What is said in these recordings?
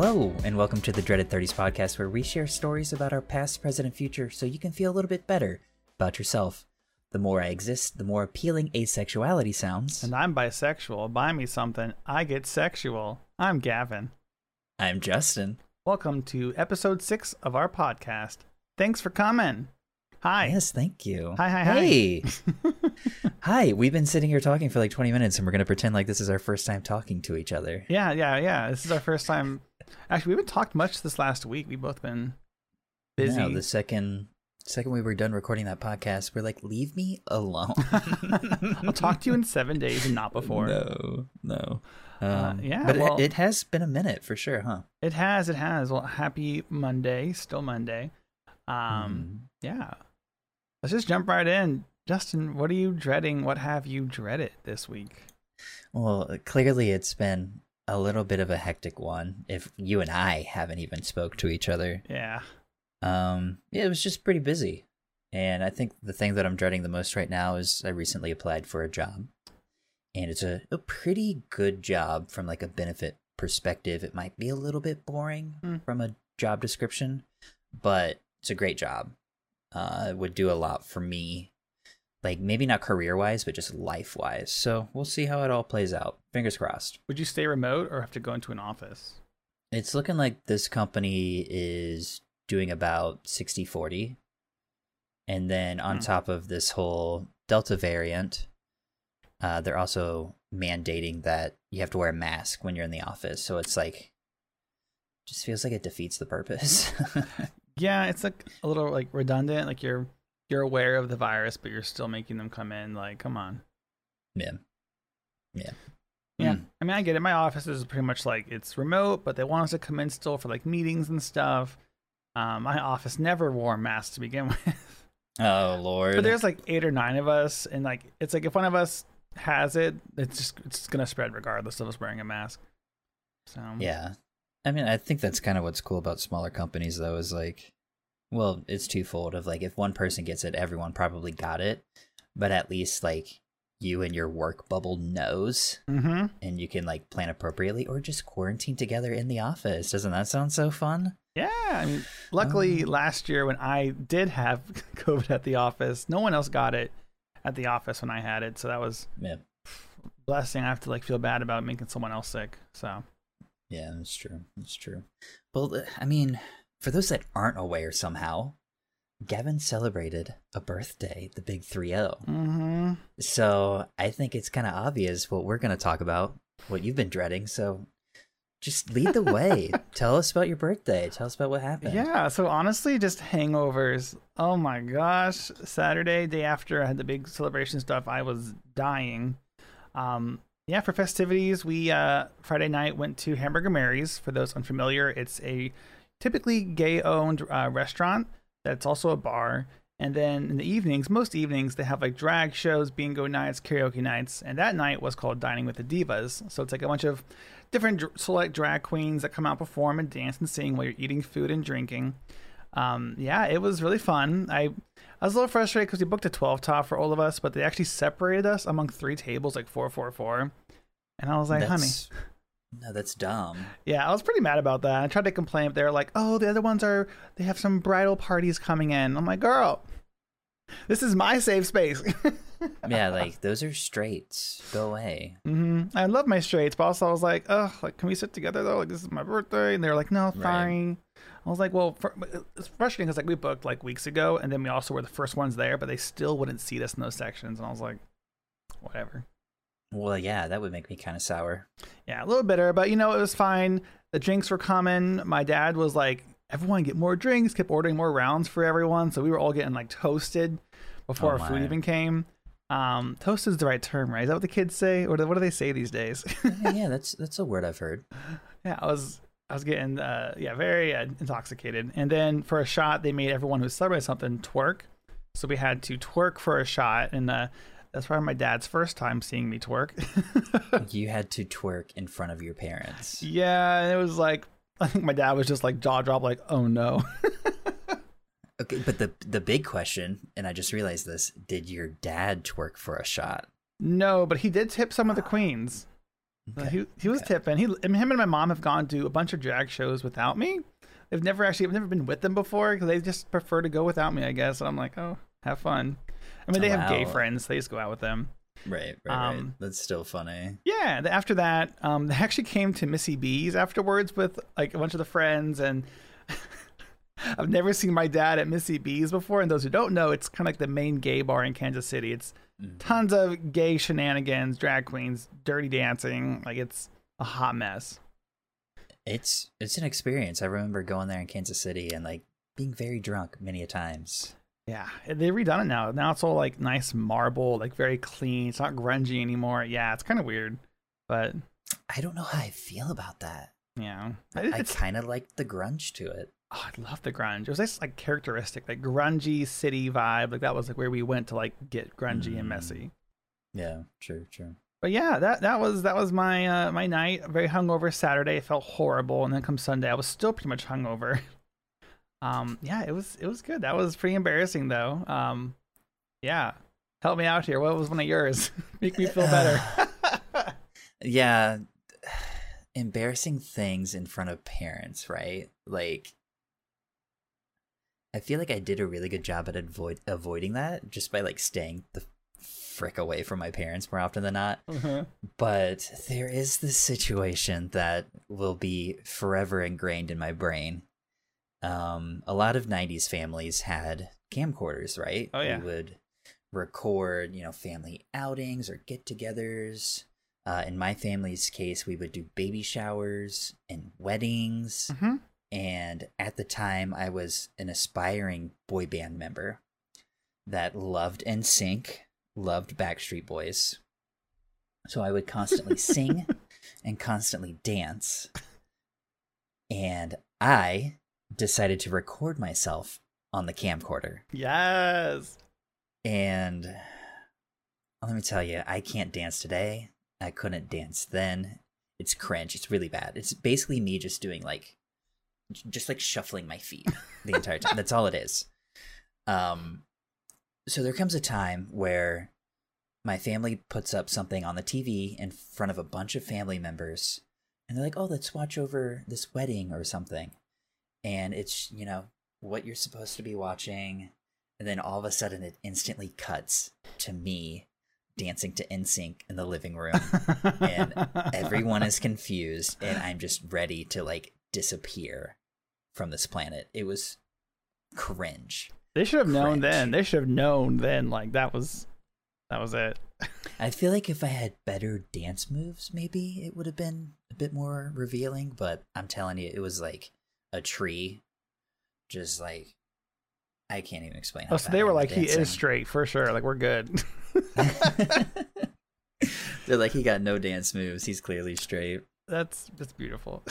Hello, and welcome to the Dreaded 30s podcast, where we share stories about our past, present, and future so you can feel a little bit better about yourself. The more I exist, the more appealing asexuality sounds. And I'm bisexual. Buy me something. I get sexual. I'm Gavin. I'm Justin. Welcome to episode six of our podcast. Thanks for coming. Hi. Yes, thank you. Hi, hi, hi. Hey. hi. We've been sitting here talking for like 20 minutes, and we're going to pretend like this is our first time talking to each other. Yeah, yeah, yeah. This is our first time. Actually, we haven't talked much this last week. We've both been busy. No, the second second we were done recording that podcast, we're like, leave me alone. I'll talk to you in seven days and not before. No, no. Um, Uh, yeah, but well- it, it has been a minute for sure, huh? It has, it has. Well, happy Monday. Still Monday. Um, Mm. yeah. Let's just jump right in. Justin, what are you dreading? What have you dreaded this week? Well, clearly it's been a little bit of a hectic one. If you and I haven't even spoke to each other, Yeah. um, yeah, it was just pretty busy. And I think the thing that I'm dreading the most right now is I recently applied for a job, and it's a, a pretty good job from like a benefit perspective. It might be a little bit boring Hmm. from a job description, but it's a great job. Uh, it would do a lot for me, like maybe not career wise, but just life wise. So we'll see how it all plays out. Fingers crossed. Would you stay remote or have to go into an office? It's looking like this company is doing about 60 40. And then on Hmm. top of this whole Delta variant, uh, they're also mandating that you have to wear a mask when you're in the office. So it's like, just feels like it defeats the purpose. Yeah, it's like a little like redundant. Like you're you're aware of the virus, but you're still making them come in. Like, come on. yeah. Yeah. Yeah, Mm. I mean, I get it. My office is pretty much like it's remote, but they want us to come in still for like meetings and stuff. Um, my office never wore masks to begin with, Oh, Lord. but there's like eight or nine of us, and like it's like if one of us has it, it's just it's gonna spread regardless of us wearing a mask. So Yeah. I mean, I think that's kind of what's cool about smaller companies, though, is like, well, it's twofold of like, if one person gets it, everyone probably got it, but at least like you and your work bubble knows Mm-hmm. and you can like plan appropriately or just quarantine together in the office. Doesn't that sound so fun? Yeah, I mean, luckily Um, last year when I did have COVID at the office, no one else got it at the office when I had it, so that was Yeah. a blessing. I have to like feel bad about making someone else sick. So Yeah, that's true. That's true. Well, I mean, for those that aren't aware somehow, Gavin celebrated a birthday, the big 3 0. mm-hmm. So I think it's kind of obvious what we're going to talk about, what you've been dreading. So just lead the way. Tell us about your birthday. Tell us about what happened. Yeah, so honestly, just hangovers. Oh my gosh. Saturday, day after I had the big celebration stuff, I was dying. Um, yeah, for festivities, we uh, Friday night went to Hamburger Mary's. For those unfamiliar, it's a typically gay owned uh, restaurant that's also a bar. And then in the evenings, most evenings, they have like drag shows, bingo nights, karaoke nights. And that night was called Dining with the Divas. So it's like a bunch of different dr- select drag queens that come out, perform, and dance and sing while you're eating food and drinking. Um, yeah, it was really fun. I I was a little frustrated because we booked a 12 top for all of us, but they actually separated us among three tables, like four, four, four. And I was like, honey, That's- No, that's dumb. yeah, I was pretty mad about that. I tried to complain, but they were like, "Oh, the other ones are they have some bridal parties coming in." I'm like, "Girl, this is my safe space." Yeah, like those are straights. Go away. Mm-hmm. I love my straights, but also I was like, "Ugh, like can we sit together though? Like this is my birthday." And they were like, "No, Right. I was like, "Well, for, it's frustrating because like we booked like weeks ago, and then we also were the first ones there, but they still wouldn't seat us in those sections." And I was like, "Whatever." Well, yeah, that would make me kind of sour. Yeah, a little bitter, but you know, it was fine. The drinks were common. My dad was like, everyone get more drinks, kept ordering more rounds for everyone. So we were all getting like toasted before Oh, our food even came. Um, toasted is the right term, right? Is that what the kids say? Or what do they say these days? yeah, that's that's a word I've heard. yeah, I was I was getting uh yeah, very uh, intoxicated. And then for a shot, they made everyone who celebrated something twerk. So we had to twerk for a shot and uh that's probably my dad's first time seeing me twerk. You had to twerk in front of your parents. Yeah, and it was like I think my dad was just like jaw drop, like, oh no. Okay, but the the big question, and I just realized this: Did your dad twerk for a shot? no, but he did tip some of the queens. Okay, He he was okay. tipping. He I mean, him and my mom have gone to a bunch of drag shows without me. They've never actually I've never been with them before because they just prefer to go without me. I guess. And I'm like, oh, have fun. I mean, they have gay friends. They just go out with them. Right, right, right. Um, That's still funny. Yeah. After that, um, they actually came to Missy B's afterwards with like a bunch of the friends and. I've never seen my dad at Missy B's before, and those who don't know, it's kind of like the main gay bar in Kansas City. It's Mhm. tons of gay shenanigans, drag queens, dirty dancing. Like it's a hot mess. It's it's an experience. I remember going there in Kansas City and like being very drunk many a times. Yeah, they've redone it now. Now it's all like nice marble, like very clean. It's not grungy anymore. Yeah, it's kind of weird, but I don't know how I feel about that. yeah, I, I kind of like the grunge to it. Oh, I love the grunge. It was this like characteristic, like grungy city vibe. Like that was like where we went to like get grungy and Mm. messy. Yeah, true, true. But yeah, that that was that was my uh, my night. Very hungover Saturday. It felt horrible, and then come Sunday, I was still pretty much hungover. Um, yeah, it was it was good. That was pretty embarrassing though. Um, yeah, help me out here. What was one of yours? Make me feel better. Yeah, embarrassing things in front of parents, right? Like, I feel like I did a really good job at avoid avoiding that just by like staying the frick away from my parents more often than not. Uh-huh. But there is this situation that will be forever ingrained in my brain. Um, a lot of '90s families had camcorders, right? Oh, yeah. we would record, you know, family outings or get-togethers. Uh, in my family's case, we would do baby showers and weddings. Mhm. And at the time, I was an aspiring boy band member that loved NSYNC, loved Backstreet Boys. So I would constantly sing and constantly dance. And I decided to record myself on the camcorder. Yes. And let me tell you, I can't dance today. I couldn't dance then. It's cringe. It's really bad. It's basically me just doing like, just like shuffling my feet the entire time. That's all it is. Um, so there comes a time where my family puts up something on the TV in front of a bunch of family members, and they're like, "Oh, let's watch over this wedding or something," and it's you know what you're supposed to be watching and then all of a sudden it instantly cuts to me dancing to NSYNC in the living room. and Everyone is confused and I'm just ready to like disappear from this planet. It was cringe. They should have known then. They should have known then. Like that was, that was it. I feel like if I had better dance moves, maybe it would have been a bit more revealing, but I'm telling you, it was like a tree. Just like I can't even explain. how Oh, so they were like, he is straight for sure. Like we're good. They're like, he got no dance moves. He's clearly straight. that's that's beautiful.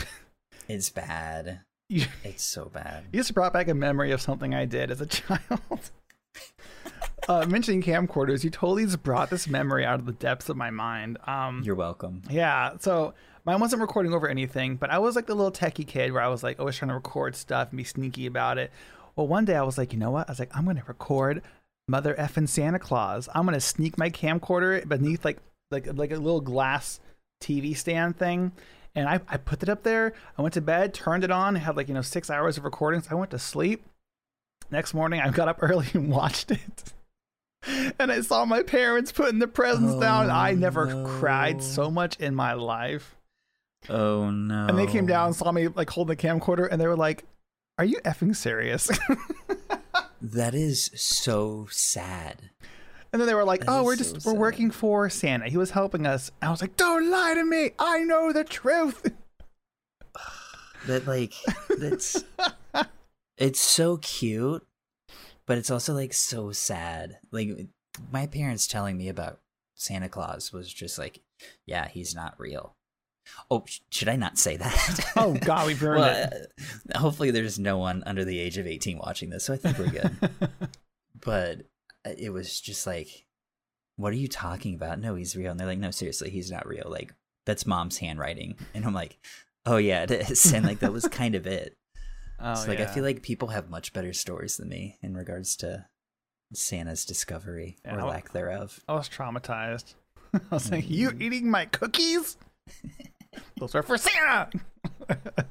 It's bad. You, It's so bad. you just brought back a memory of something I did as a child. Uh, mentioning camcorders, you totally just brought this memory out of the depths of my mind. Um, You're welcome. Yeah, so mine wasn't recording over anything, but I was like the little techie kid where I was like always trying to record stuff and be sneaky about it. Well, one day I was like, you know what? I was like, I'm gonna record Mother effing Santa Claus. I'm gonna sneak my camcorder beneath like like like a little glass TV stand thing. And I, I put it up there. I went to bed, turned it on, had like, you know, six hours of recordings. I went to sleep. Next morning, I got up early and watched it. And I saw my parents putting the presents down. Oh, I Oh, never no. cried so much in my life. Oh no. And they came down and saw me like holding the camcorder and they were like, Are you effing serious? That is so sad. and then they were like, That Oh, we're so just we're working for Santa. He was helping us. I was like, Don't lie to me. I know the truth. That like that's it's so cute, but it's also like so sad. Like my parents telling me about Santa Claus was just like, yeah, he's not real. Oh, sh- should I not say that? Oh god, we burned well, it. uh, hopefully there's no one under the age of 18 watching this, so I think we're good. but uh, it was just like, what are you talking about? No, he's real. And they're like, no, seriously, he's not real. Like, that's mom's handwriting. And I'm like, oh, yeah, it is. And like, that was kind of it. Oh, so, like, yeah. I feel like people have much better stories than me in regards to Santa's discovery Yeah, or I- lack thereof. I was traumatized. I was like, You Mm. eating my cookies? Those are for Santa.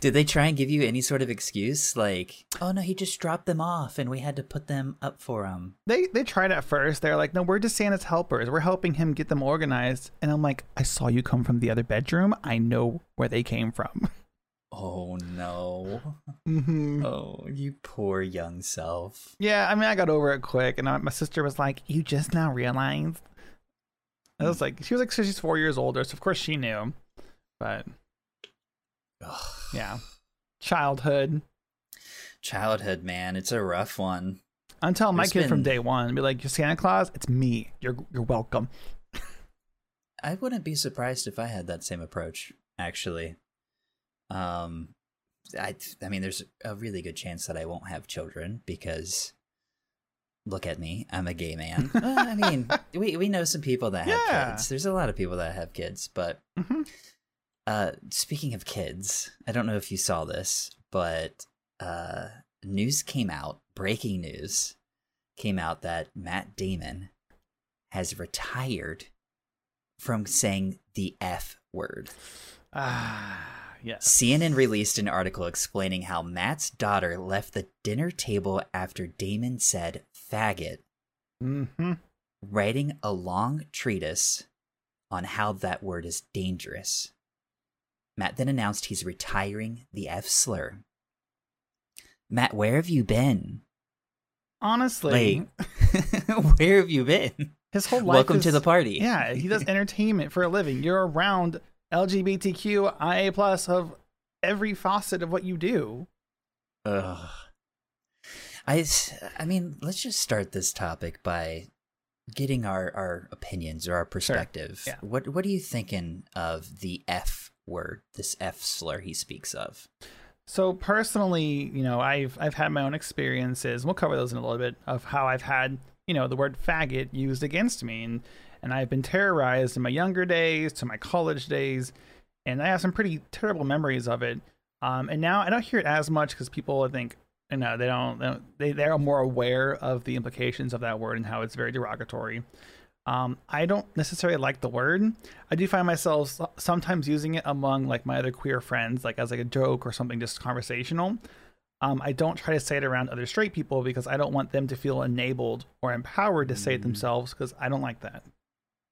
Did they try and give you any sort of excuse? Like, oh no, he just dropped them off and we had to put them up for him. They they tried at first. They're like, no, we're just Santa's helpers. We're helping him get them organized. And I'm like, I saw you come from the other bedroom. I know where they came from. Oh no. Mm-hmm. Oh, you poor young self. Yeah, I mean, I got over it quick, and I, my sister was like, "You just now realized." I was like, she was like, so she's four years older, so of course she knew, but Ugh. yeah, childhood. Childhood, man, it's a rough one. I'm telling my kid from day one, be like, "You're Santa Claus, it's me. You're you're welcome." I wouldn't be surprised if I had that same approach, actually. Um, I, I mean, there's a really good chance that I won't have children because, look at me, I'm a gay man. Well, I mean, we we know some people that have Yeah. kids. There's a lot of people that have kids, but hmm uh, speaking of kids, I don't know if you saw this, but uh, news came out, breaking news came out that Matt Damon has retired from saying the F word. Ah, yes. CNN released an article explaining how Matt's daughter left the dinner table after Damon said faggot, Mm-hmm. writing a long treatise on how that word is dangerous. Matt then announced he's retiring the F slur. Matt, where have you been? Honestly, Like, where have you been? his whole life. Welcome to the party. Yeah, he does entertainment for a living. You're around LGBTQ, IA plus of every facet of what you do. Ugh. I, I mean, let's just start this topic by getting our, our opinions or our perspective. yeah. What what are you thinking of the F word, this F slur he speaks of? So personally, you know, I've I've had my own experiences. We'll cover those in a little bit of how I've had, you know, the word faggot used against me and and I've been terrorized in my younger days to my college days and I have some pretty terrible memories of it. Um and now I don't hear it as much cuz people I think you know, they don't, they don't they they're more aware of the implications of that word and how it's very derogatory. Um, I don't necessarily like the word. I do find myself sometimes using it among like my other queer friends, like as like a joke or something, just conversational. Um, I don't try to say it around other straight people because I don't want them to feel enabled or empowered to say it Mm. themselves because I don't like that.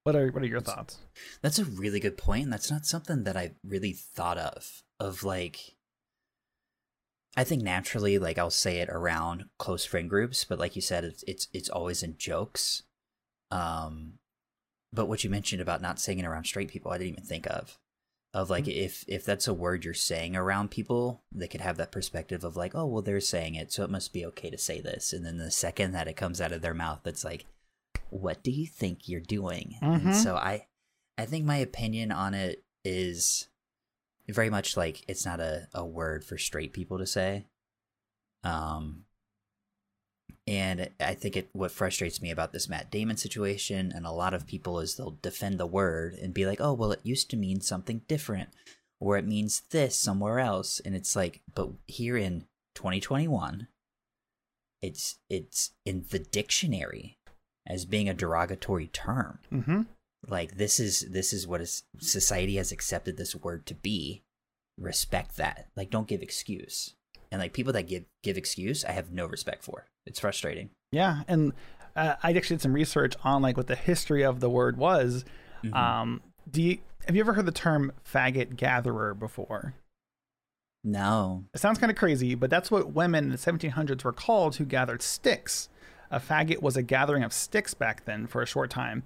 What are what are your thoughts? That's a really good point. That's not something that I really thought of. Of like, I think naturally, like I'll say it around close friend groups, but like you said, it's it's it's always in jokes. Um, but what you mentioned about not saying it around straight people, I didn't even think of. Of like, if if that's a word you're saying around people, they could have that perspective of like, oh well, they're saying it, so it must be okay to say this. And then the second that it comes out of their mouth, it's like, what do you think you're doing? Mhm. And so I, I think my opinion on it is very much like it's not a, a word for straight people to say. Um, and I think it what frustrates me about this Matt Damon situation and a lot of people is they'll defend the word and be like, "Oh, well, it used to mean something different, or it means this somewhere else." And it's like, but here in 2021, it's it's in the dictionary as being a derogatory term Mm-hmm. like this is this is what is society has accepted this word to be respect that like don't give excuse and like people that give give excuse i have no respect for it's frustrating Yeah, and uh, I actually did some research on like what the history of the word was. Mhm. Um, do you have you ever heard the term faggot gatherer before? no It sounds kind of crazy, but that's what women in the 1700s were called who gathered sticks. A faggot was a gathering of sticks back then for a short time.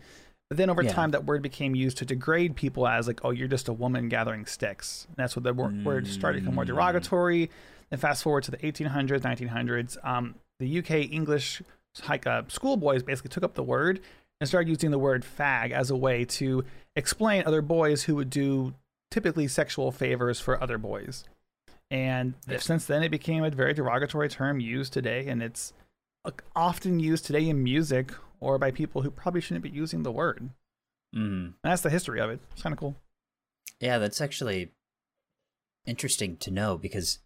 But then over Yeah. time, that word became used to degrade people as like, oh, you're just a woman gathering sticks. And that's what the wor- word started to become more Mm. derogatory. Then fast forward to the 1800s, 1900s, um, the UK English like uh, schoolboys basically took up the word and started using the word fag as a way to explain other boys who would do typically sexual favors for other boys. And since then, it became a very derogatory term used today, and it's often used today in music or by people who probably shouldn't be using the word. mm. And that's the history of it. It's kind of cool. yeah that's actually interesting to know because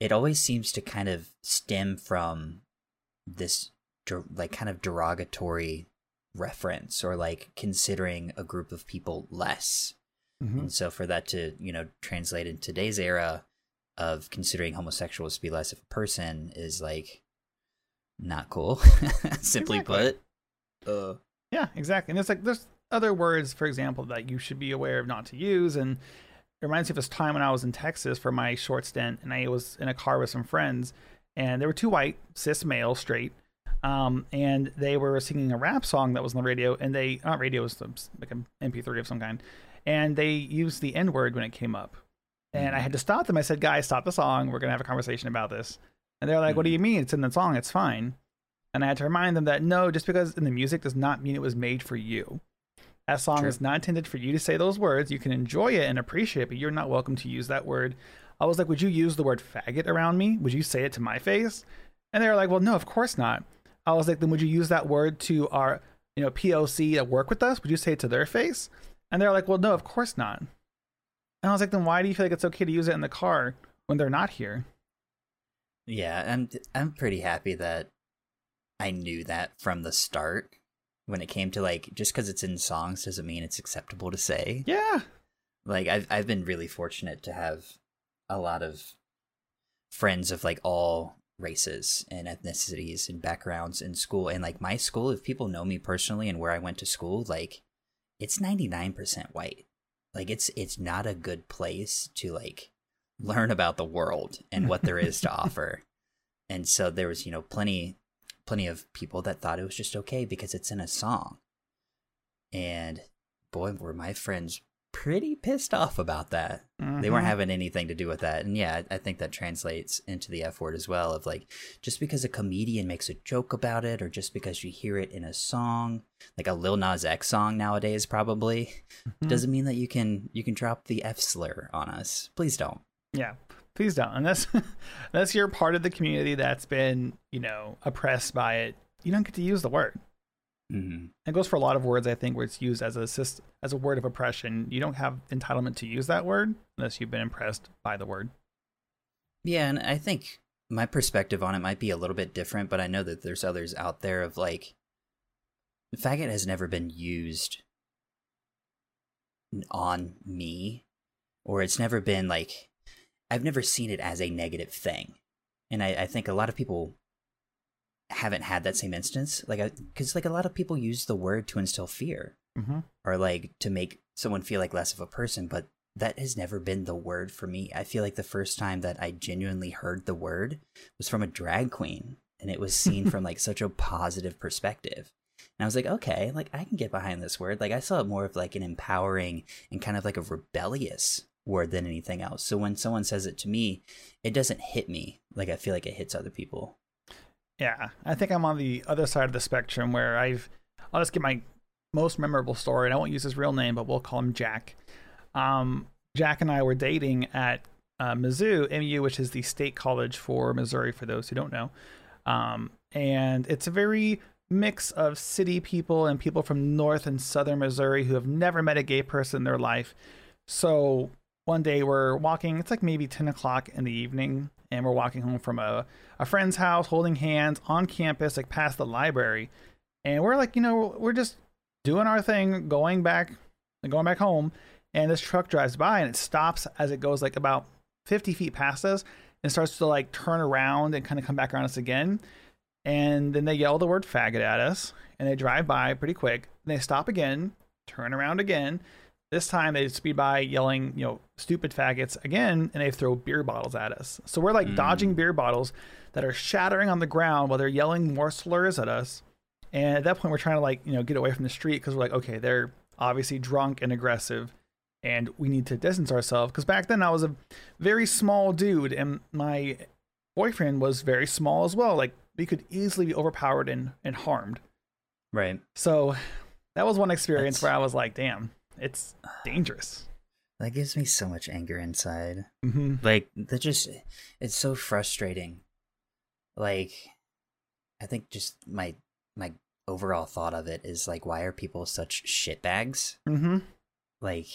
it always seems to kind of stem from this der- like kind of derogatory reference or like considering a group of people less. Mhm. And so for that to, you know, translate in today's era of considering homosexuals to be less of a person is like not cool. Simply Exactly. put. Uh Yeah, exactly. And it's like there's other words, for example, that you should be aware of not to use. And it reminds me of this time when I was in Texas for my short stint, and I was in a car with some friends, and there were two white cis males, straight, um, and they were singing a rap song that was on the radio, and they not radio it was like an MP3 of some kind, and they used the N word when it came up, and I had to stop them. I said, "Guys, stop the song. We're gonna have a conversation about this." And they're like, "What do you mm-hmm. mean? It's in the song. It's fine." And I had to remind them that no, just because in the music does not mean it was made for you. That song True. is not intended for you to say those words. You can enjoy it and appreciate it, but you're not welcome to use that word. I was like, Would you use the word faggot around me? Would you say it to my face? And they were like, Well, no, of course not. I was like, Then would you use that word to our you know, POC that work with us? Would you say it to their face? And they're like, Well, no, of course not. And I was like, Then why do you feel like it's okay to use it in the car when they're not here? Yeah, I'm I'm pretty happy that I knew that from the start. When it came to like just because it's in songs doesn't mean it's acceptable to say. Yeah. Like I've I've been really fortunate to have a lot of friends of like all races and ethnicities and backgrounds in school and like my school if people know me personally and where I went to school like it's 99% white. Like it's it's not a good place to like learn about the world and what there is to offer. And so there was, you know, plenty plenty of people that thought it was just okay because it's in a song. And boy, were my friends pretty pissed off about that. They weren't Mhm. having anything to do with that. And yeah, I think that translates into the F word as well of like just because a comedian makes a joke about it or just because you hear it in a song, like a Lil Nas X song nowadays probably, Mhm. doesn't mean that you can you can drop the F slur on us. Please don't. Yeah, please don't. Unless unless you're part of the community that's been, you know, oppressed by it, you don't get to use the word. hmm It goes for a lot of words, I think, where it's used as a syst- as a word of oppression. You don't have entitlement to use that word unless you've been impressed by the word. Yeah, and I think my perspective on it might be a little bit different, but I know that there's others out there of like faggot has never been used on me or it's never been like I've never seen it as a negative thing. And I, I think a lot of people haven't had that same instance. Like, because like a lot of people use the word to instill fear Mm-hmm. or like to make someone feel like less of a person, but that has never been the word for me. I feel like the first time that I genuinely heard the word was from a drag queen and it was seen from like such a positive perspective. And I was like, okay, like I can get behind this word. Like I saw it more of like an empowering and kind of like a rebellious word than anything else. So when someone says it to me, it doesn't hit me like I feel like it hits other people. Yeah, I think I'm on the other side of the spectrum where I've. I'll just get my most memorable story, and I won't use his real name, but we'll call him Jack. Um, Jack and I were dating at uh, Mizzou, MU, which is the state college for Missouri, for those who don't know. Um, and it's a very mix of city people and people from north and southern Missouri who have never met a gay person in their life. So one day we're walking, it's like maybe 10 o'clock in the evening, and we're walking home from a, a friend's house holding hands on campus, like past the library. And we're like, you know, we're just doing our thing, going back, going back home. And this truck drives by and it stops as it goes like about 50 feet past us and starts to like turn around and kind of come back around us again. And then they yell the word faggot at us and they drive by pretty quick. And they stop again, turn around again. This time they speed by yelling, you know, stupid faggots again, and they throw beer bottles at us. So we're like Mm. dodging beer bottles that are shattering on the ground while they're yelling more slurs at us. And at that point, we're trying to like, you know, get away from the street because we're like, okay, they're obviously drunk and aggressive, and we need to distance ourselves. Because back then I was a very small dude, and my boyfriend was very small as well. Like we could easily be overpowered and, and harmed. Right. So that was one experience That's- where I was like, damn, it's dangerous. That gives me so much anger inside. hmm like that just it's so frustrating like i think just my my overall thought of it is like why are people such shitbags Mm-hmm. like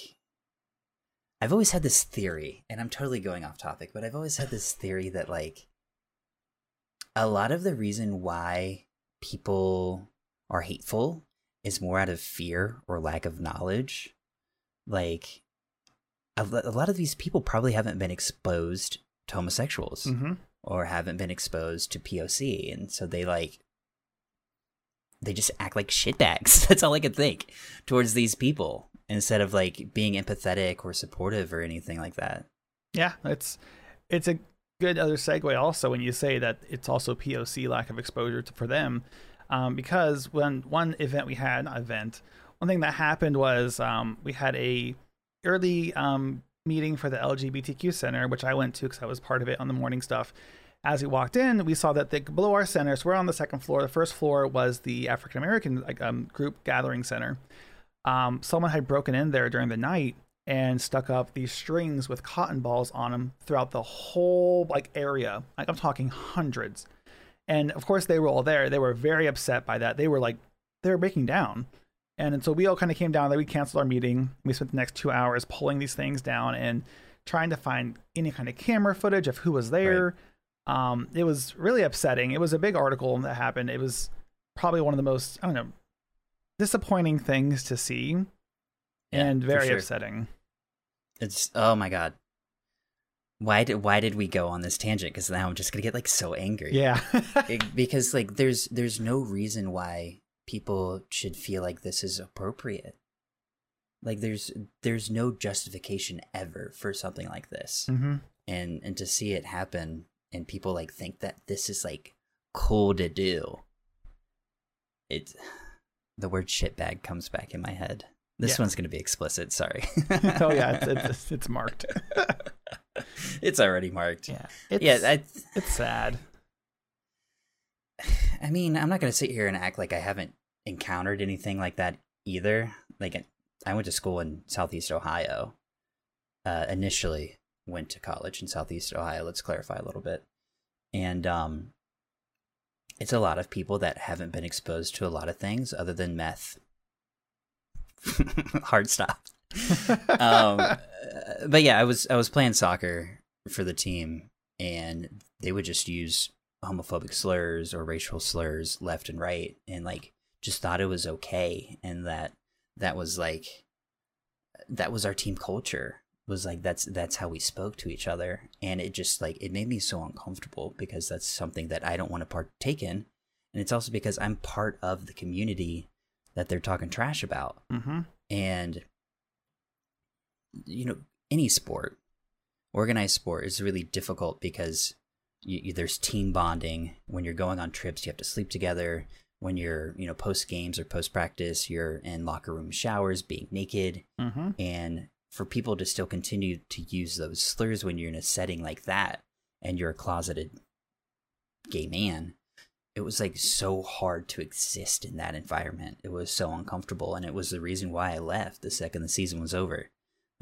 i've always had this theory and i'm totally going off topic but i've always had this theory that like a lot of the reason why people are hateful is more out of fear or lack of knowledge. Like a, lot of these people probably haven't been exposed to homosexuals Mm-hmm. or haven't been exposed to POC, and so they like they just act like shitbags. That's all I could think towards these people instead of like being empathetic or supportive or anything like that. Yeah, it's it's a good other segue also when you say that it's also POC lack of exposure to, for them, um, because when one event we had not event, one thing that happened was um, we had a early um, meeting for the LGBTQ center, which I went to because I was part of it on the morning stuff. As we walked in, we saw that the below our center, so we're on the second floor. The first floor was the African American um, group gathering center. Um, someone had broken in there during the night and stuck up these strings with cotton balls on them throughout the whole like area. Like I'm talking hundreds. And of course they were all there. They were very upset by that. They were like they were breaking down. And so we all kind of came down there. We canceled our meeting. We spent the next two hours pulling these things down and trying to find any kind of camera footage of who was there. Um, it was really upsetting. It was a big article that happened. It was probably one of the most I don't know disappointing things to see Yeah, and very sure. upsetting. It's oh my god. Why did why did we go on this tangent? Because now I'm just gonna get like so angry. Yeah. It- because like there's there's no reason why people should feel like this is appropriate. Like there's there's no justification ever for something like this, hmm and and to see it happen and people like think that this is like cool to do. It the word shitbag comes back in my head. This Yeah. one's gonna be explicit. Sorry. oh yeah, it's, it's, it's marked. it's already marked. Yeah. It's, yeah, I, it's sad. I mean, I'm not gonna sit here and act like I haven't encountered anything like that either. Like, I went to school in Southeast Ohio. Uh, initially, went to college in Southeast Ohio. Let's clarify a little bit, and um, it's a lot of people that haven't been exposed to a lot of things other than meth. Hard stop. um, but yeah, I was I was playing soccer for the team, and they would just use homophobic slurs or racial slurs left and right, and like just thought it was okay, and that that was like that was our team culture was like that's that's how we spoke to each other. And it just like it made me so uncomfortable because that's something that I don't want to partake in. And it's also because I'm part of the community that they're talking trash about. Hmm and you know any sport organized sport is really difficult because you, you, there's team bonding. When you're going on trips you have to sleep together. When you're you know post games or post practice you're in locker room showers being naked. Hmm and for people to still continue to use those slurs when you're in a setting like that and you're a closeted gay man it was like so hard to exist in that environment. It was so uncomfortable and it was the reason why i left the second the season was over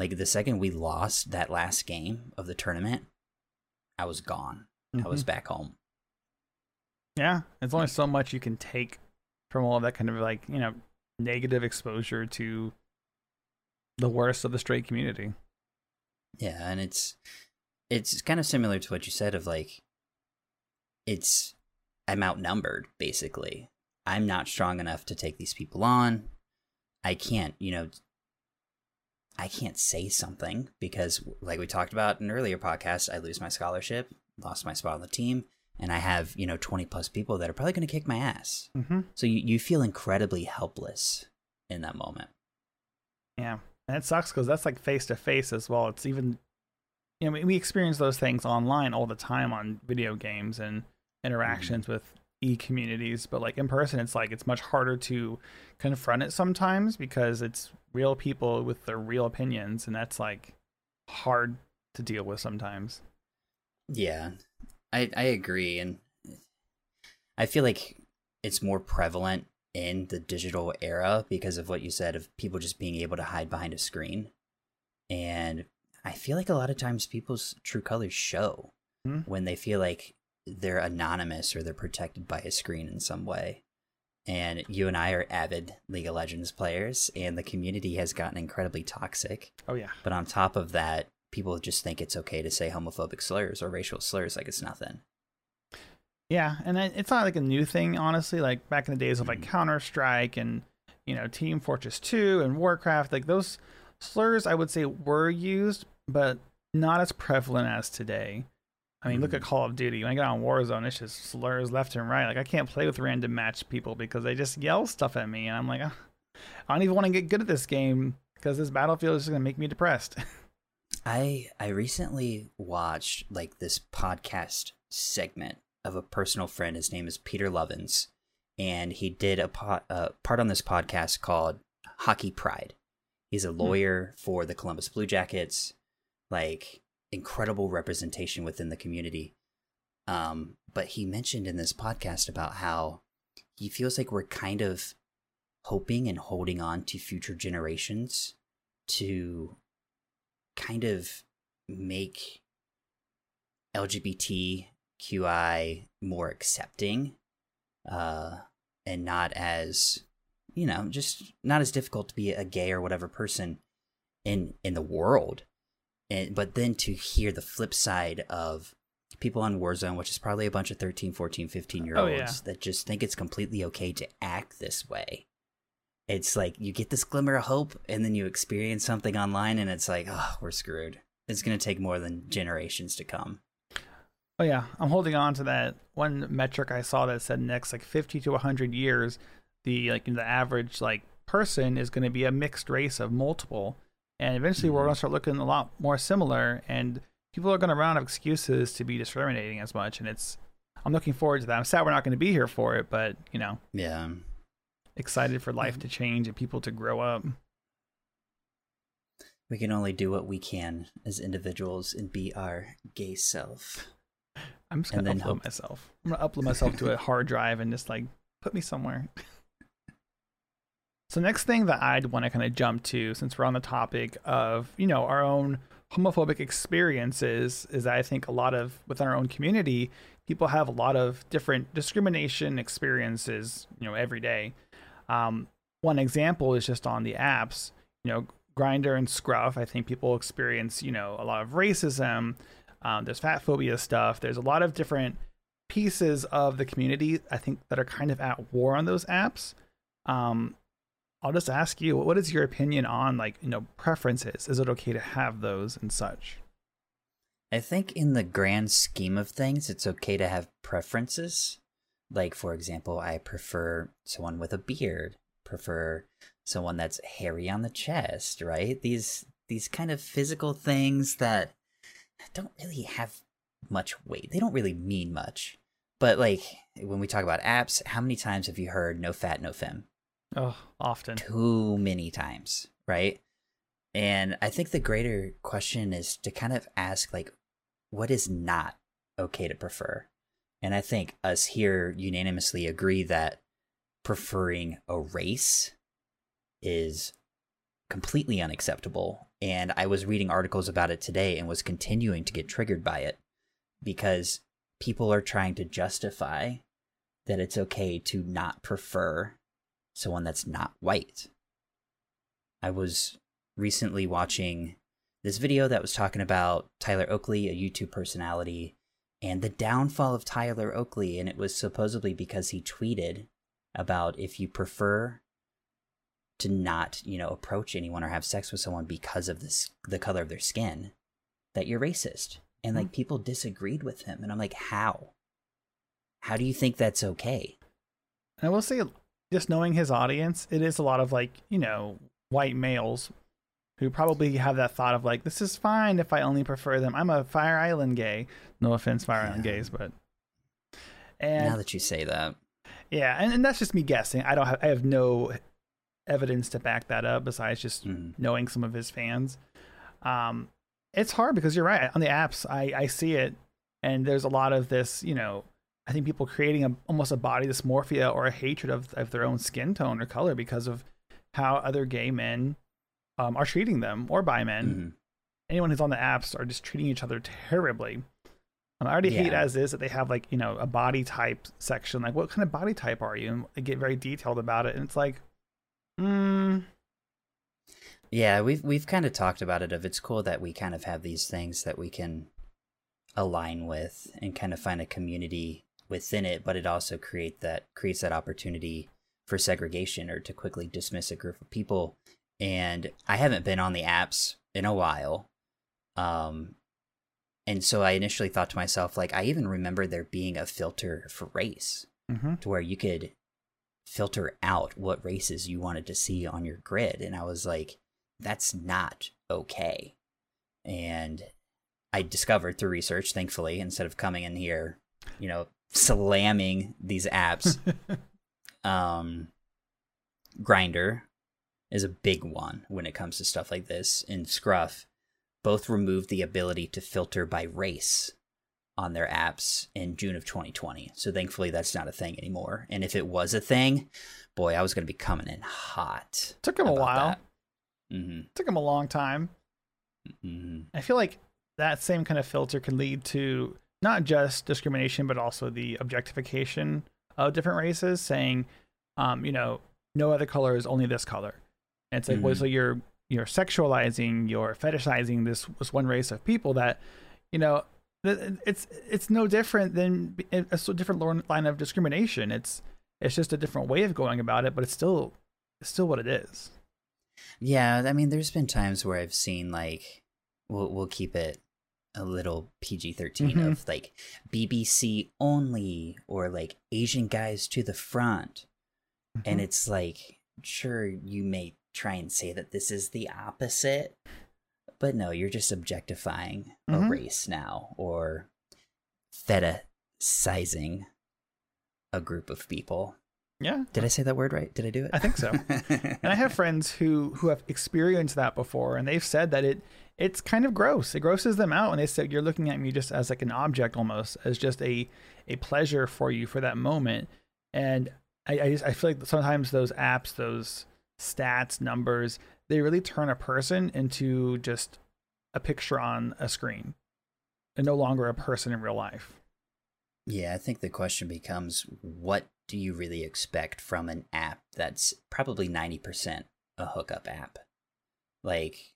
like the second we lost that last game of the tournament i was gone i was mm-hmm. back home Yeah. There's only so much you can take from all of that kind of like, you know, negative exposure to the worst of the straight community. Yeah, and it's it's kind of similar to what you said of like it's I'm outnumbered basically. I'm not strong enough to take these people on. I can't, you know, I can't say something because like we talked about in an earlier podcast, I lose my scholarship, lost my spot on the team, and I have, you know, 20 plus people that are probably going to kick my ass. Mm-hmm. So you you feel incredibly helpless in that moment. Yeah. And it sucks because that's like face to face as well. It's even, you know, we- we experience those things online all the time on video games and interactions with e communities. But like in person, it's like it's much harder to confront it sometimes because it's real people with their real opinions. And that's like hard to deal with sometimes. Yeah, I I agree, and I feel like it's more prevalent in the digital era because of what you said of people just being able to hide behind a screen, and I feel like a lot of times people's true colors show Hmm. when they feel like they're anonymous or they're protected by a screen in some way. And you and I are avid League of Legends players, and the community has gotten incredibly toxic. Oh, yeah. But on top of that, people just think it's okay to say homophobic slurs or racial slurs like it's nothing. Yeah, and it's not like a new thing, honestly. Like back in the days of like Mhm. Counter Strike and you know, Team Fortress 2 and Warcraft, like those slurs, I would say were used, but not as prevalent as today. I mean, mm look at Call of Duty. When I get on Warzone, it's just slurs left and right. Like I can't play with random match people because they just yell stuff at me, and I'm like, oh, I don't even want to get good at this game because this battlefield is just gonna make me depressed. I I recently watched like this podcast segment of a personal friend. His name is Peter Lovins, and he did a pot, uh, part on this podcast called Hockey Pride. He's a hmm. lawyer for the Columbus Blue Jackets, like incredible representation within the community. Um, but he mentioned in this podcast about how he feels like we're kind of hoping and holding on to future generations to kind of make LGBTQI more accepting uh, and not as you know just not as difficult to be a gay or whatever person in in the world and but then to hear the flip side of people on warzone which is probably a bunch of 13 14 15 year oh, olds oh, yeah. that just think it's completely okay to act this way. It's like you get this glimmer of hope and then you experience something online and it's like oh we're screwed. It's going to take more than generations to come. Oh yeah. I'm holding on to that one metric i saw that said next like 50 to 100 years the like the average like person is going to be a mixed race of multiple and eventually mm-hmm. we're going to start looking a lot more similar and people are going to run out of excuses to be discriminating as much and it's i'm looking forward to that i'm sad we're not going to be here for it but you know yeah excited for life to change and people to grow up. We can only do what we can as individuals and be our gay self. I'm just gonna upload hope... myself. I'm gonna upload myself to a hard drive and just like put me somewhere. So next thing that I'd want to kind of jump to, since we're on the topic of you know our own homophobic experiences, is I think a lot of within our own community, people have a lot of different discrimination experiences, you know, every day. Um, one example is just on the apps, you know, Grindr and Scruff. I think people experience, you know, a lot of racism. Um, there's fat phobia stuff. There's a lot of different pieces of the community, I think, that are kind of at war on those apps. Um, I'll just ask you, what is your opinion on like, you know, preferences? Is it okay to have those and such? I think in the grand scheme of things, it's okay to have preferences. Like, for example, I prefer someone with a beard, prefer someone that's hairy on the chest, right? These these kind of physical things that don't really have much weight. They don't really mean much. But like when we talk about apps, how many times have you heard no fat, no fem? Oh, often. Too many times, right? And I think the greater question is to kind of ask like what is not okay to prefer? And I think us here unanimously agree that preferring a race is completely unacceptable. And I was reading articles about it today and was continuing to get triggered by it because people are trying to justify that it's okay to not prefer someone that's not white. I was recently watching this video that was talking about Tyler Oakley, a YouTube personality, and the downfall of Tyler Oakley. And it was supposedly because he tweeted about if you prefer to not, you know, approach anyone or have sex with someone because of this the color of their skin, that you're racist. And like mm-hmm. people disagreed with him. And I'm like, how? How do you think that's okay? I will say, just knowing his audience, it is a lot of like, you know, white males who probably have that thought of like, this is fine if I only prefer them. I'm a Fire Island gay. No offense, Fire yeah. Island gays, but and now that you say that, yeah, and, and that's just me guessing. I don't have I have no evidence to back that up besides just mm. knowing some of his fans. Um, it's hard because you're right on the apps. I I see it, and there's a lot of this. You know, I think people creating a almost a body dysmorphia or a hatred of of their own skin tone or color because of how other gay men um, are treating them or bi men. Mm-hmm. Anyone who's on the apps are just treating each other terribly. I already yeah. hate as is that they have like you know a body type section. Like, what kind of body type are you? And they get very detailed about it, and it's like, hmm. Yeah, we've we've kind of talked about it. Of it's cool that we kind of have these things that we can align with and kind of find a community within it, but it also create that creates that opportunity for segregation or to quickly dismiss a group of people. And I haven't been on the apps in a while. Um, and so I initially thought to myself, like, I even remember there being a filter for race Mm-hmm. to where you could filter out what races you wanted to see on your grid. And I was like, that's not okay. And I discovered through research, thankfully, instead of coming in here, you know, slamming these apps, um, Grindr is a big one when it comes to stuff like this. And Scruff both removed the ability to filter by race on their apps in June of 2020. So thankfully that's not a thing anymore. And if it was a thing, boy, I was going to be coming in hot. Took him a while. Mhm, Took him a long time. mhm. I feel like that same kind of filter can lead to not just discrimination, but also the objectification of different races, saying, um, you know, no other color is only this color. And it's like, well, Mhm. so you're you're sexualizing, you're fetishizing this this one race of people that, you know, it's it's no different than a so different line of discrimination. It's it's just a different way of going about it, but it's still it's still what it is. Yeah, I mean, there's been times where I've seen like, we'll we'll keep it a little PG 13 Mhm. of like BBC only or like Asian guys to the front, and Mhm. it's like, sure, you may try and say that this is the opposite, but no, you're just objectifying Mhm. a race now or fetishizing a group of people. yeah, Did I say that word right? Did I do it? I think so. and I have friends who who have experienced that before, and they've said that it it's kind of gross. It grosses them out, and they said you're looking at me just as like an object, almost as just a a pleasure for you for that moment. And I I, just, I feel like sometimes those apps, those stats, numbers, they really turn a person into just a picture on a screen, and no longer a person in real life. Yeah, I think the question becomes what do you really expect from an app that's probably 90% a hookup app? Like,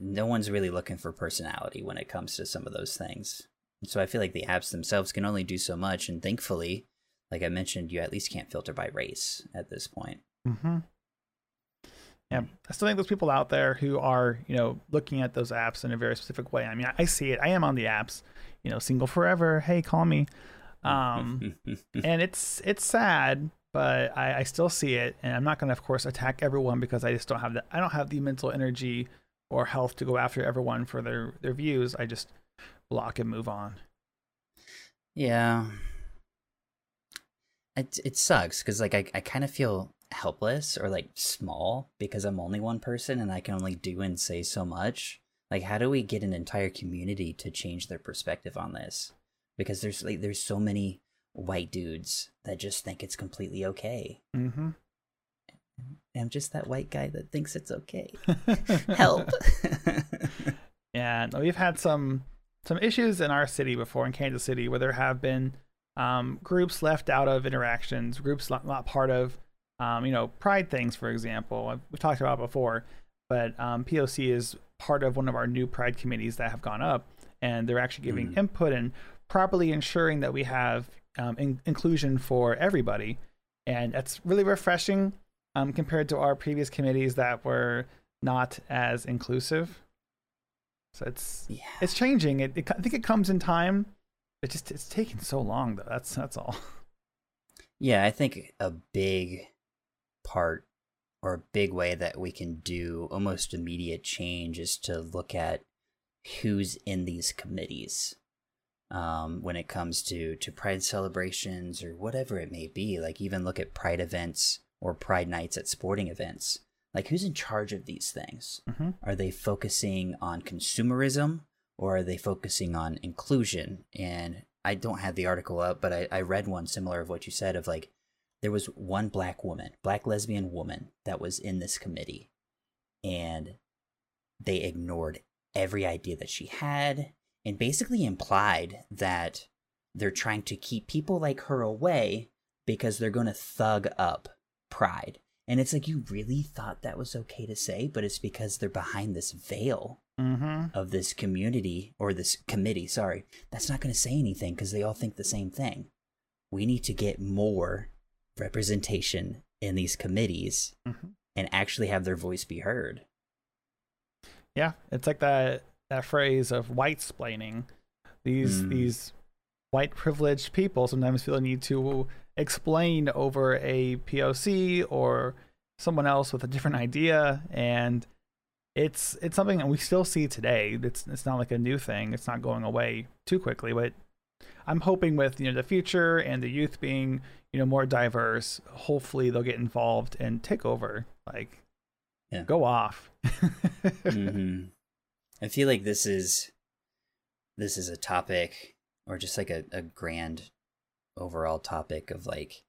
no one's really looking for personality when it comes to some of those things. So I feel like the apps themselves can only do so much. And thankfully, like I mentioned, you at least can't filter by race at this point. Mm-hmm. Yeah, I still think there's people out there who are, you know, looking at those apps in a very specific way. I mean, I, I see it. I am on the apps, you know, single forever. Hey, call me. Um, and it's it's sad, but I, I still see it, and I'm not going to, of course, attack everyone because I just don't have the I don't have the mental energy or health to go after everyone for their their views. I just block and move on. Yeah. It it sucks because like I, I kind of feel helpless or like small because I'm only one person and I can only do and say so much. Like how do we get an entire community to change their perspective on this? Because there's like there's so many white dudes that just think it's completely okay. Mm-hmm. I'm just that white guy that thinks it's okay. Help. Yeah, we've had some some issues in our city before in Kansas City where there have been um, groups left out of interactions, groups not, not part of, um, you know, pride things, for example. We've talked about before, but um, POC is part of one of our new pride committees that have gone up, and they're actually giving Mhm. input and properly ensuring that we have um, in- inclusion for everybody, and that's really refreshing um, compared to our previous committees that were not as inclusive. So it's yeah. it's changing. It, it I think it comes in time. It just it's taking so long though. That's that's all. Yeah, I think a big part or a big way that we can do almost immediate change is to look at who's in these committees um, when it comes to to pride celebrations or whatever it may be. Like even look at pride events or pride nights at sporting events. Like who's in charge of these things? Mm-hmm. Are they focusing on consumerism or are they focusing on inclusion? And I don't have the article up, but I, I read one similar of what you said of like there was one black woman, black lesbian woman that was in this committee and they ignored every idea that she had and basically implied that they're trying to keep people like her away because they're going to thug up pride. And it's like, you really thought that was okay to say, but it's because they're behind this veil Mm-hmm. of this community or this committee, sorry, that's not going to say anything because they all think the same thing. We need to get more representation in these committees Mhm. and actually have their voice be heard. Yeah, it's like that that phrase of white splaining. These Mm. these white privileged people sometimes feel the need to explain over a POC or someone else with a different idea and it's it's something that we still see today. It's it's not like a new thing. It's not going away too quickly, but I'm hoping with you know the future and the youth being you know more diverse, hopefully they'll get involved and take over. Like, Yeah. go off. hmm I feel like this is this is a topic or just like a, a grand overall topic of like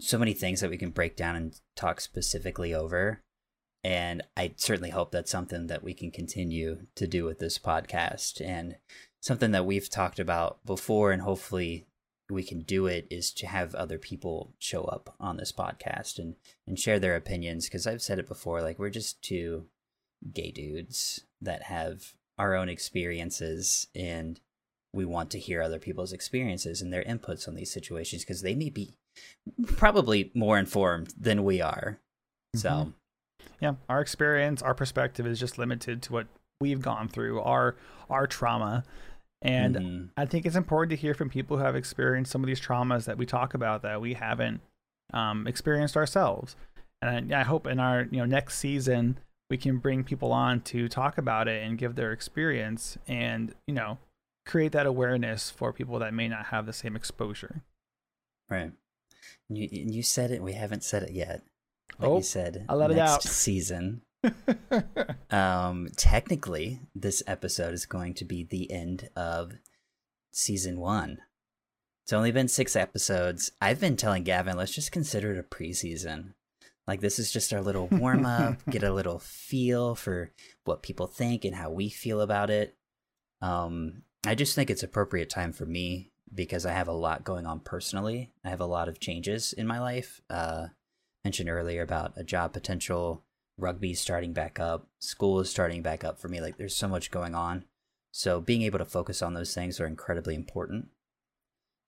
so many things that we can break down and talk specifically over. And I certainly hope that's something that we can continue to do with this podcast and something that we've talked about before and hopefully we can do it is to have other people show up on this podcast and and share their opinions because I've said it before like we're just two gay dudes that have our own experiences and we want to hear other people's experiences and their inputs on these situations because they may be probably more informed than we are. So, Mhm. yeah our experience our perspective is just limited to what we've gone through our our trauma and mhm. i think it's important to hear from people who have experienced some of these traumas that we talk about that we haven't um, experienced ourselves and I, I hope in our you know next season we can bring people on to talk about it and give their experience and you know create that awareness for people that may not have the same exposure right. You, you said it, we haven't said it yet. But Oh, you said I let it next out. season. Um, technically, this episode is going to be the end of season one. It's only been six episodes. I've been telling Gavin, let's just consider it a preseason. Like, this is just our little warm up, get a little feel for what people think and how we feel about it. Um, I just think it's appropriate time for me because I have a lot going on personally. I have a lot of changes in my life. Uh, mentioned earlier about a job potential, rugby starting back up, school is starting back up for me. Like there's so much going on. So being able to focus on those things are incredibly important.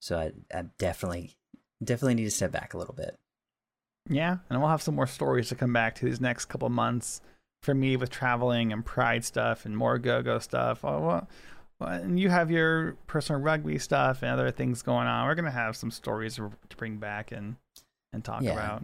So I, I definitely definitely need to step back a little bit. Yeah, and we'll have some more stories to come back to these next couple months for me with traveling and pride stuff and more go-go stuff. Oh, well, and you have your personal rugby stuff and other things going on. We're gonna have some stories to bring back and and talk Yeah. about.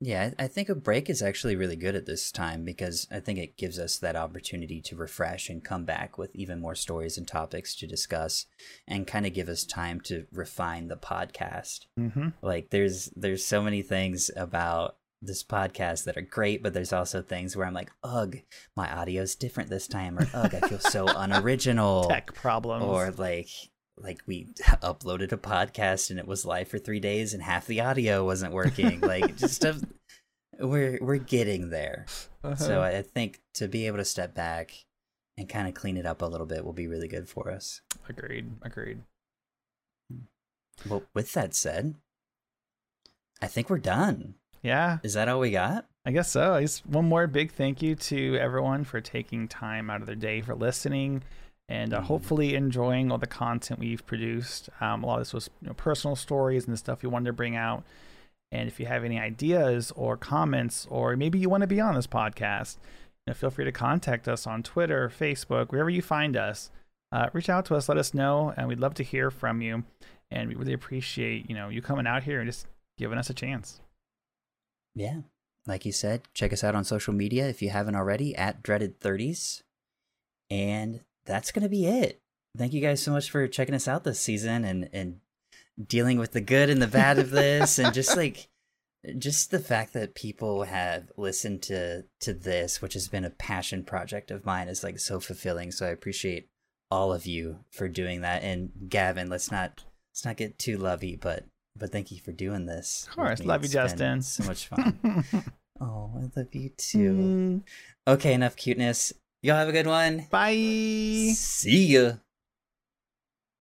Yeah, I I think a break is actually really good at this time because I think it gives us that opportunity to refresh and come back with even more stories and topics to discuss and kind of give us time to refine the podcast. Mm-hmm. like there's there's so many things about this podcast that are great but there's also things where i'm like ugh my audio's different this time or ugh i feel so unoriginal Tech problems. or like like we uploaded a podcast and it was live for three days and half the audio wasn't working like just stuff we're we're getting there so Uh-huh. i think to be able to step back and kind of clean it up a little bit will be really good for us agreed. Agreed. well with that said i think we're done Yeah, is that all we got I guess so. I guess one more big thank you to everyone for taking time out of their day for listening and uh, Mhm. hopefully enjoying all the content we've produced. Um, a lot of this was you know, personal stories and the stuff we wanted to bring out. And if you have any ideas or comments, or maybe you want to be on this podcast, you know, feel free to contact us on Twitter, Facebook, wherever you find us. Uh, reach out to us, let us know, and we'd love to hear from you. And we really appreciate you know you coming out here and just giving us a chance. Yeah. Like you said, check us out on social media if you haven't already at Dreaded 30s. And that's going to be it. Thank you guys so much for checking us out this season and, and dealing with the good and the bad of this and just like just the fact that people have listened to to this which has been a passion project of mine is like so fulfilling so i appreciate all of you for doing that and gavin let's not let's not get too lovey but but thank you for doing this Of course. Love you, Justin. so much fun Oh, I love you too. Mm, Okay, enough cuteness. Y'all have a good one. Bye. See ya.